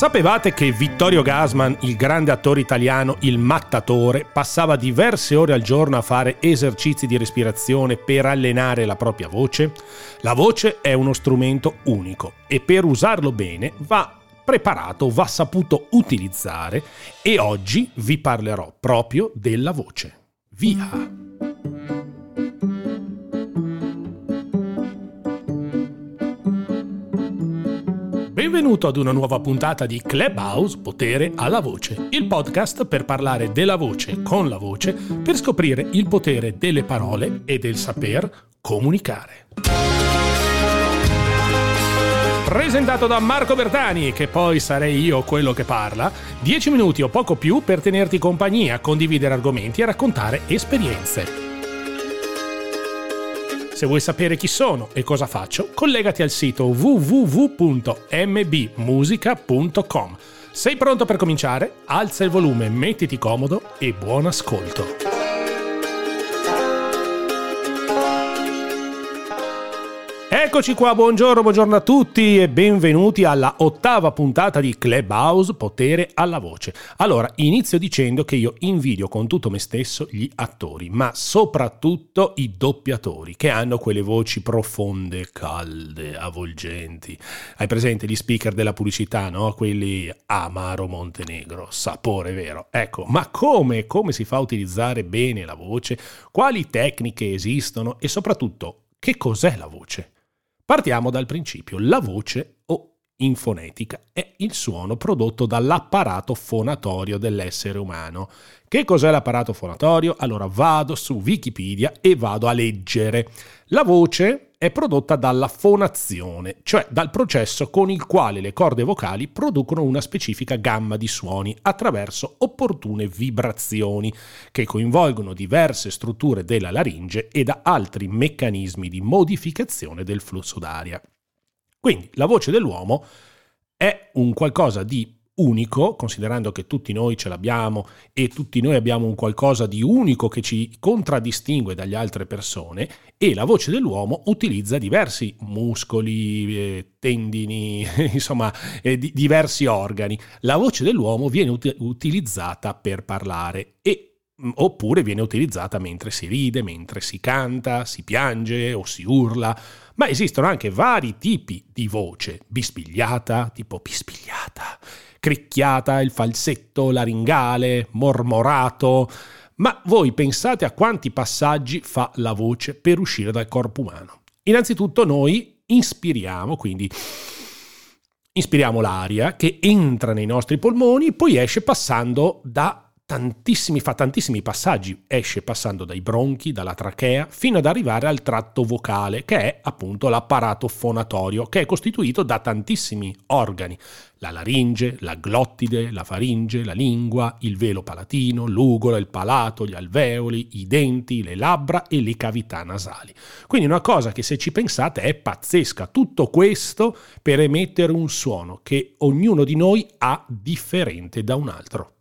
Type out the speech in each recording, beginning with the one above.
Sapevate che Vittorio Gasman, il grande attore italiano, il mattatore, passava diverse ore al giorno a fare esercizi di respirazione per allenare la propria voce? La voce è uno strumento unico e per usarlo bene va preparato, va saputo utilizzare e oggi vi parlerò proprio della voce. Via! Benvenuto ad una nuova puntata di Clubhouse Potere alla Voce, il podcast per parlare della voce con la voce, per scoprire il potere delle parole e del saper comunicare. Presentato da Marco Bertani, che poi sarei io quello che parla, 10 minuti o poco più per tenerti compagnia, condividere argomenti e raccontare esperienze. Se vuoi sapere chi sono e cosa faccio, collegati al sito www.mbmusica.com. Sei pronto per cominciare? Alza il volume, mettiti comodo e buon ascolto. Eccoci qua, buongiorno, buongiorno a tutti e benvenuti alla ottava puntata di Clubhouse Potere alla Voce. Allora, inizio dicendo che io invidio con tutto me stesso gli attori, ma soprattutto i doppiatori che hanno quelle voci profonde, calde, avvolgenti. Hai presente gli speaker della pubblicità, no? Quelli Amaro Montenegro, sapore vero. Ecco, ma come, come si fa a utilizzare bene la voce? Quali tecniche esistono e soprattutto che cos'è la voce? Partiamo dal principio. La voce o in fonetica è il suono prodotto dall'apparato fonatorio dell'essere umano. Che cos'è l'apparato fonatorio? Allora vado su Wikipedia e vado a leggere. La voce è prodotta dalla fonazione, cioè dal processo con il quale le corde vocali producono una specifica gamma di suoni attraverso opportune vibrazioni che coinvolgono diverse strutture della laringe e da altri meccanismi di modificazione del flusso d'aria. Quindi la voce dell'uomo è un qualcosa di unico, considerando che tutti noi ce l'abbiamo e tutti noi abbiamo un qualcosa di unico che ci contraddistingue dalle altre persone e la voce dell'uomo utilizza diversi muscoli, eh, tendini, insomma eh, di, diversi organi. La voce dell'uomo viene ut- utilizzata per parlare e mm, oppure viene utilizzata mentre si ride, mentre si canta, si piange o si urla, ma esistono anche vari tipi di voce, bispigliata, tipo bispigliata, cricchiata, il falsetto laringale, mormorato. Ma voi pensate a quanti passaggi fa la voce per uscire dal corpo umano? Innanzitutto noi inspiriamo, quindi inspiriamo l'aria che entra nei nostri polmoni, poi esce passando da tantissimi, fa tantissimi passaggi, esce passando dai bronchi, dalla trachea, fino ad arrivare al tratto vocale, che è appunto l'apparato fonatorio, che è costituito da tantissimi organi. La laringe, la glottide, la faringe, la lingua, il velo palatino, l'ugola, il palato, gli alveoli, i denti, le labbra e le cavità nasali. Quindi una cosa che se ci pensate è pazzesca. Tutto questo per emettere un suono che ognuno di noi ha differente da un altro.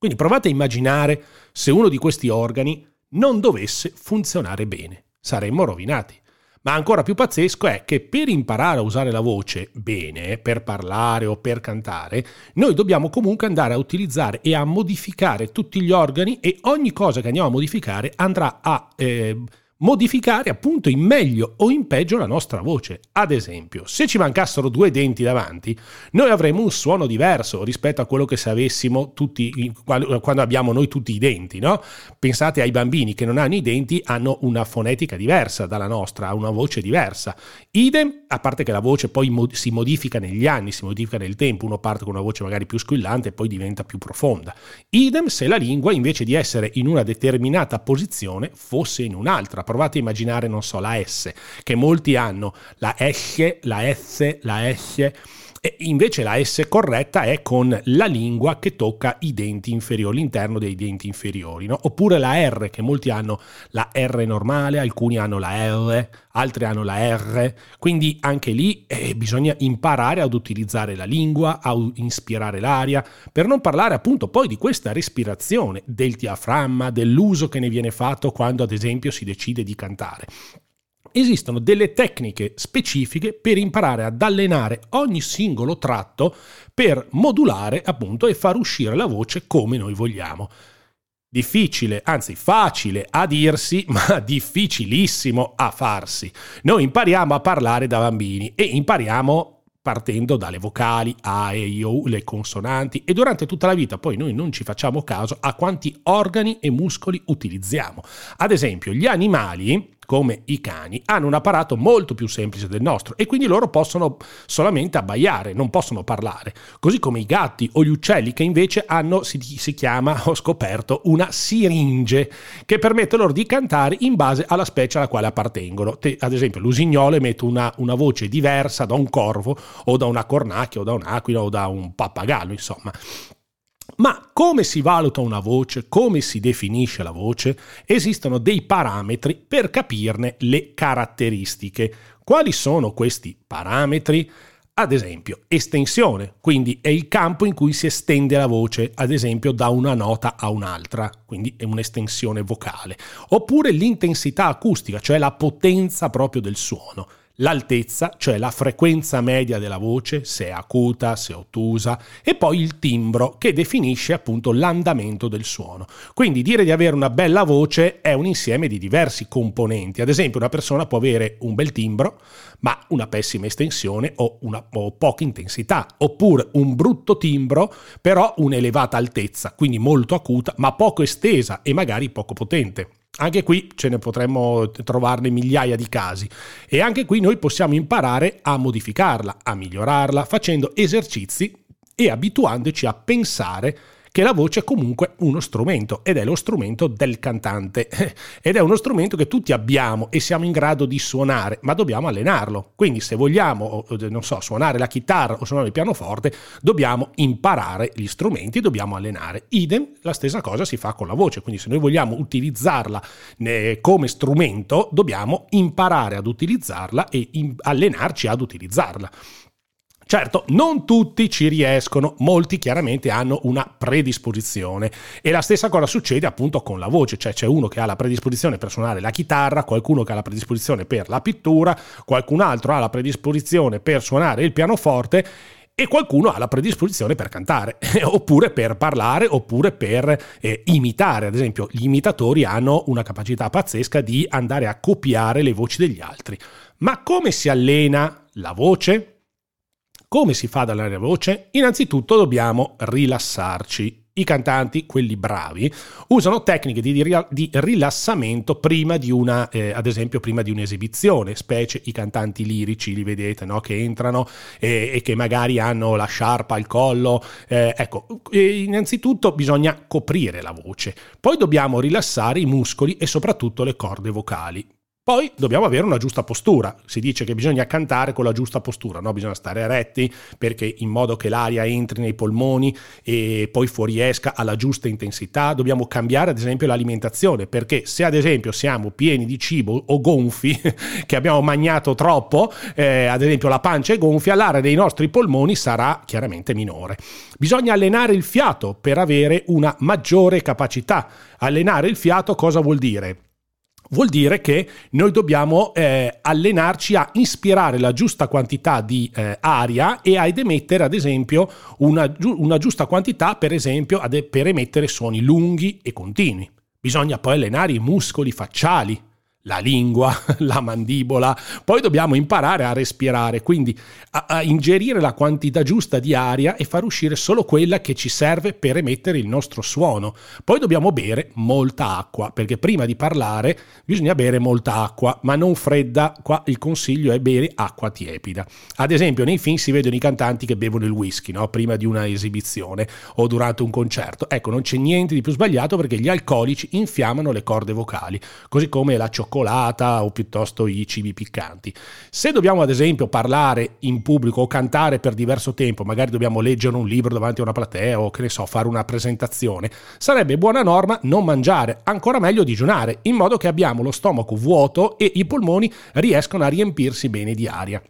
Quindi provate a immaginare se uno di questi organi non dovesse funzionare bene. Saremmo rovinati. Ma ancora più pazzesco è che per imparare a usare la voce bene, per parlare o per cantare, noi dobbiamo comunque andare a utilizzare e a modificare tutti gli organi e ogni cosa che andiamo a modificare andrà a eh, modificare appunto in meglio o in peggio la nostra voce. Ad esempio, se ci mancassero due denti davanti, noi avremmo un suono diverso rispetto a quello che se avessimo tutti, quando abbiamo noi tutti i denti, no? Pensate ai bambini che non hanno i denti, hanno una fonetica diversa dalla nostra, una voce diversa. Idem, a parte che la voce poi si modifica negli anni, si modifica nel tempo, uno parte con una voce magari più squillante e poi diventa più profonda. Idem se la lingua invece di essere in una determinata posizione fosse in un'altra provate a immaginare, non so, la S, che molti hanno, la S, la S, la S, E invece la S corretta è con la lingua che tocca i denti inferiori, l'interno dei denti inferiori, no? oppure la R, che molti hanno la R normale, alcuni hanno la L, altri hanno la R, quindi anche lì eh, bisogna imparare ad utilizzare la lingua, a ispirare l'aria, per non parlare appunto poi di questa respirazione, del diaframma, dell'uso che ne viene fatto quando ad esempio si decide di cantare esistono delle tecniche specifiche per imparare ad allenare ogni singolo tratto per modulare appunto e far uscire la voce come noi vogliamo. Difficile, anzi facile a dirsi, ma difficilissimo a farsi. Noi impariamo a parlare da bambini e impariamo partendo dalle vocali A, E, I, O, le consonanti e durante tutta la vita poi noi non ci facciamo caso a quanti organi e muscoli utilizziamo. Ad esempio, gli animali come i cani, hanno un apparato molto più semplice del nostro e quindi loro possono solamente abbaiare, non possono parlare. Così come i gatti o gli uccelli che invece hanno, si, si chiama, ho scoperto, una siringe che permette loro di cantare in base alla specie alla quale appartengono. Te, ad esempio l'usignolo emette una, una voce diversa da un corvo o da una cornacchia o da un'aquila o da un pappagallo, insomma. Ma come si valuta una voce? Come si definisce la voce? Esistono dei parametri per capirne le caratteristiche. Quali sono questi parametri? Ad esempio, estensione, quindi è il campo in cui si estende la voce, ad esempio da una nota a un'altra, quindi è un'estensione vocale. Oppure l'intensità acustica, cioè la potenza proprio del suono l'altezza, cioè la frequenza media della voce, se è acuta, se è ottusa, e poi il timbro che definisce appunto l'andamento del suono. Quindi dire di avere una bella voce è un insieme di diversi componenti. Ad esempio una persona può avere un bel timbro, ma una pessima estensione o, una, o poca intensità, oppure un brutto timbro, però un'elevata altezza, quindi molto acuta, ma poco estesa e magari poco potente. Anche qui ce ne potremmo trovarne migliaia di casi. E anche qui noi possiamo imparare a modificarla, a migliorarla, facendo esercizi e abituandoci a pensare che la voce è comunque uno strumento ed è lo strumento del cantante ed è uno strumento che tutti abbiamo e siamo in grado di suonare, ma dobbiamo allenarlo. Quindi se vogliamo, non so, suonare la chitarra o suonare il pianoforte, dobbiamo imparare gli strumenti, dobbiamo allenare. Idem, la stessa cosa si fa con la voce, quindi se noi vogliamo utilizzarla come strumento, dobbiamo imparare ad utilizzarla e allenarci ad utilizzarla. Certo, non tutti ci riescono, molti chiaramente hanno una predisposizione e la stessa cosa succede appunto con la voce, cioè c'è uno che ha la predisposizione per suonare la chitarra, qualcuno che ha la predisposizione per la pittura, qualcun altro ha la predisposizione per suonare il pianoforte e qualcuno ha la predisposizione per cantare, oppure per parlare, oppure per eh, imitare. Ad esempio, gli imitatori hanno una capacità pazzesca di andare a copiare le voci degli altri. Ma come si allena la voce? Come si fa ad allenare la voce? Innanzitutto dobbiamo rilassarci. I cantanti, quelli bravi, usano tecniche di, rilassamento prima di una, eh, ad esempio, prima di un'esibizione, specie i cantanti lirici, li vedete, no? che entrano e, e, che magari hanno la sciarpa al collo. Eh, ecco, innanzitutto bisogna coprire la voce, poi dobbiamo rilassare i muscoli e soprattutto le corde vocali. Poi dobbiamo avere una giusta postura. Si dice che bisogna cantare con la giusta postura, no? bisogna stare eretti perché in modo che l'aria entri nei polmoni e poi fuoriesca alla giusta intensità. Dobbiamo cambiare ad esempio l'alimentazione perché se ad esempio siamo pieni di cibo o gonfi, che abbiamo mangiato troppo, eh, ad esempio la pancia è gonfia, l'area dei nostri polmoni sarà chiaramente minore. Bisogna allenare il fiato per avere una maggiore capacità. Allenare il fiato cosa vuol dire? Vuol dire che noi dobbiamo eh, allenarci a ispirare la giusta quantità di eh, aria e ad emettere ad esempio una, una giusta quantità per esempio ad, per emettere suoni lunghi e continui. Bisogna poi allenare i muscoli facciali la lingua, la mandibola, poi dobbiamo imparare a respirare, quindi a, a, ingerire la quantità giusta di aria e far uscire solo quella che ci serve per emettere il nostro suono. Poi dobbiamo bere molta acqua, perché prima di parlare bisogna bere molta acqua, ma non fredda, qua il consiglio è bere acqua tiepida. Ad esempio nei film si vedono i cantanti che bevono il whisky, no? prima di una esibizione o durante un concerto. Ecco, non c'è niente di più sbagliato perché gli alcolici infiammano le corde vocali, così come la cioccolata cioccolata o piuttosto i cibi piccanti. Se dobbiamo ad esempio parlare in pubblico o cantare per diverso tempo, magari dobbiamo leggere un libro davanti a una platea o che ne so, fare una presentazione, sarebbe buona norma non mangiare, ancora meglio digiunare, in modo che abbiamo lo stomaco vuoto e i polmoni riescono a riempirsi bene di aria.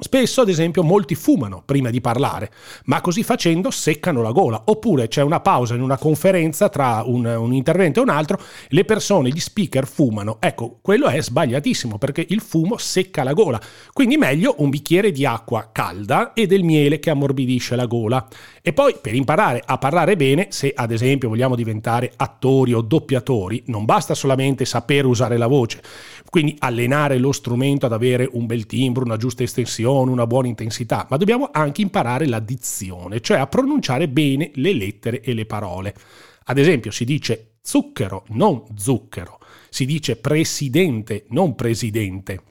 Spesso, ad esempio, molti fumano prima di parlare, ma così facendo seccano la gola. Oppure c'è una pausa in una conferenza tra un, un, intervento e un altro, le persone, gli speaker fumano. Ecco, quello è sbagliatissimo perché il fumo secca la gola. Quindi meglio un bicchiere di acqua calda e del miele che ammorbidisce la gola. E poi, per imparare a parlare bene, se ad esempio vogliamo diventare attori o doppiatori, non basta solamente sapere usare la voce, quindi allenare lo strumento ad avere un bel timbro, una giusta estensione dizione, una buona intensità, ma dobbiamo anche imparare la dizione, cioè a pronunciare bene le lettere e le parole. Ad esempio si dice zucchero, non zucchero, si dice presidente, non presidente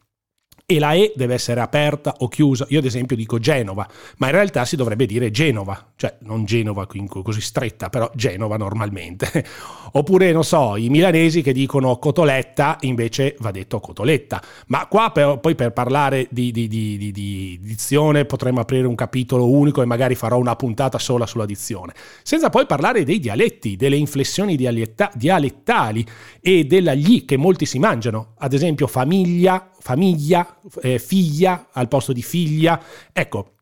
e la E deve essere aperta o chiusa. Io ad esempio dico Genova, ma in realtà si dovrebbe dire Genova, cioè non Genova così stretta, però Genova normalmente. Oppure, non so, i milanesi che dicono Cotoletta, invece va detto Cotoletta. Ma qua per, poi per parlare di, di, di, di, dizione potremmo aprire un capitolo unico e magari farò una puntata sola sulla dizione. Senza poi parlare dei dialetti, delle inflessioni dialetta, dialettali e della gli che molti si mangiano. Ad esempio famiglia, famiglia, eh, figlia al posto di figlia. Ecco,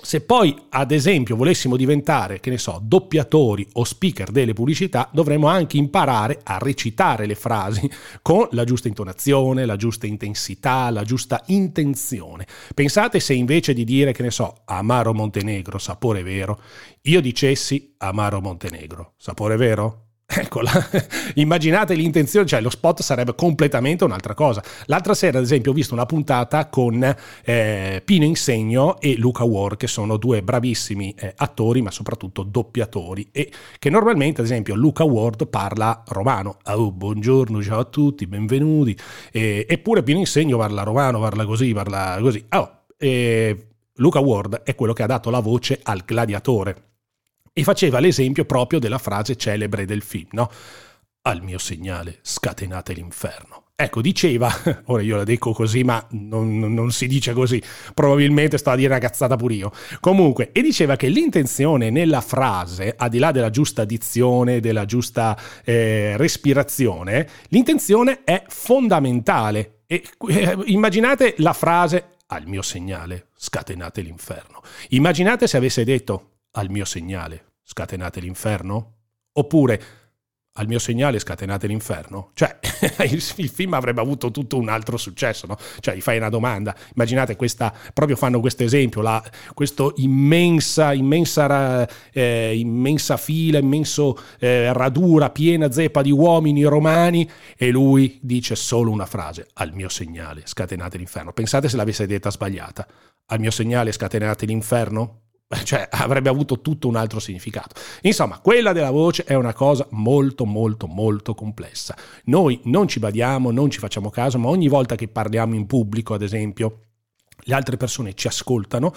se poi ad esempio volessimo diventare, che ne so, doppiatori o speaker delle pubblicità, dovremmo anche imparare a recitare le frasi con la giusta intonazione, la giusta intensità, la giusta intenzione. Pensate se invece di dire, che ne so, amaro Montenegro, sapore vero, io dicessi amaro Montenegro, sapore vero? Eccola, immaginate l'intenzione, cioè lo spot sarebbe completamente un'altra cosa. L'altra sera, ad esempio, ho visto una puntata con eh, Pino Insegno e Luca Ward, che sono due bravissimi eh, attori, ma soprattutto doppiatori, e che normalmente, ad esempio, Luca Ward parla romano. Oh, buongiorno, ciao a tutti, benvenuti. E, eppure Pino Insegno parla romano, parla così, parla così. Oh, Luca Ward è quello che ha dato la voce al gladiatore e faceva l'esempio proprio della frase celebre del film, no? Al mio segnale scatenate l'inferno. Ecco, diceva, ora io la dico così, ma non, non, si dice così, probabilmente sto a dire una cazzata pure io. Comunque, e diceva che l'intenzione nella frase, al di là della giusta dizione, della giusta eh, respirazione, l'intenzione è fondamentale. E, eh, immaginate la frase al mio segnale scatenate l'inferno. Immaginate se avesse detto al mio segnale, scatenate l'inferno? Oppure al mio segnale scatenate l'inferno? Cioè, il, film avrebbe avuto tutto un altro successo, no? Cioè, gli fai una domanda, immaginate questa, proprio fanno questo esempio, la, questo immensa, immensa, eh, immensa fila, immenso eh, radura piena zeppa di uomini romani e lui dice solo una frase, al mio segnale scatenate l'inferno. Pensate se l'avesse detta sbagliata, al mio segnale scatenate l'inferno? Cioè avrebbe avuto tutto un altro significato. Insomma, quella della voce è una cosa molto molto molto complessa. Noi non ci badiamo, non ci facciamo caso, ma ogni volta che parliamo in pubblico, ad esempio, le altre persone ci ascoltano,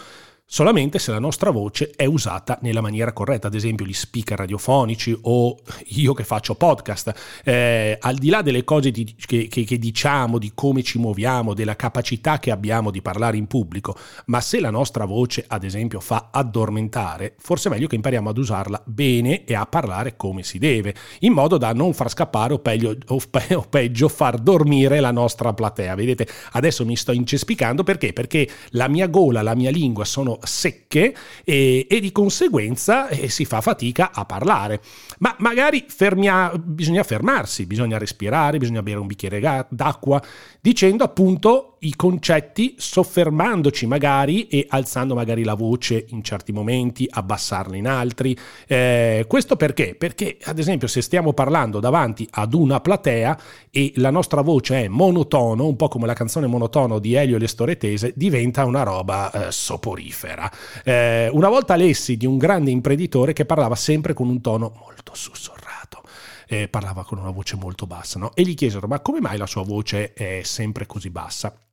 solamente se la nostra voce è usata nella maniera corretta, ad esempio gli speaker radiofonici o io che faccio podcast, eh, al di là delle cose di, che, che, che, diciamo, di come ci muoviamo, della capacità che abbiamo di parlare in pubblico, ma se la nostra voce ad esempio fa addormentare, forse è meglio che impariamo ad usarla bene e a parlare come si deve, in modo da non far scappare o peggio, o, pe, o peggio far dormire la nostra platea. Vedete, adesso mi sto incespicando perché? Perché la mia gola, la mia lingua sono secche e, e di conseguenza eh, si fa fatica a parlare. Ma magari fermia, bisogna fermarsi, bisogna respirare, bisogna bere un bicchiere d'acqua, dicendo appunto i concetti, soffermandoci magari e alzando magari la voce in certi momenti, abbassarla in altri. Eh, questo perché? Perché ad esempio se stiamo parlando davanti ad una platea e la nostra voce è monotono, un po' come la canzone monotono di Elio e le Storetese, diventa una roba eh, soporifera. Eh, una volta lessi di un grande imprenditore che parlava sempre con un tono molto sussurrato eh, parlava con una voce molto bassa, no? E gli chiesero, ma come mai la sua voce è sempre così bassa?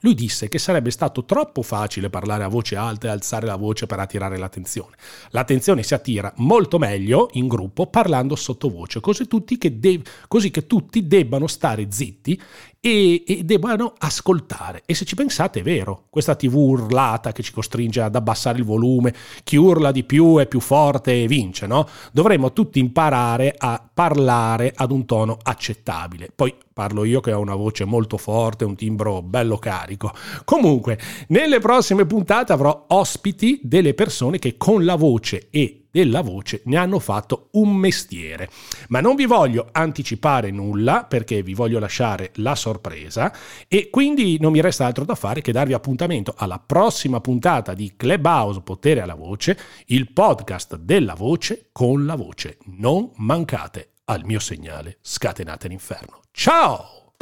Lui disse che sarebbe stato troppo facile parlare a voce alta e alzare la voce per attirare l'attenzione. L'attenzione si attira molto meglio in gruppo parlando sottovoce, così, che de- così che tutti debbano stare zitti e, e debbano ascoltare. E se ci pensate è vero, questa tv urlata che ci costringe ad abbassare il volume, chi urla di più è più forte e vince, no? Dovremmo tutti imparare a parlare ad un tono accettabile. Poi parlo io che ho una voce molto forte, un timbro bello carico. Comunque, nelle prossime puntate avrò ospiti delle persone che con la voce e della voce ne hanno fatto un mestiere. Ma non vi voglio anticipare nulla perché vi voglio lasciare la sorpresa e quindi non mi resta altro da fare che darvi appuntamento alla prossima puntata di Clubhouse Potere alla Voce, il podcast della voce con la voce. Non mancate al mio segnale, scatenate l'inferno. Ciao!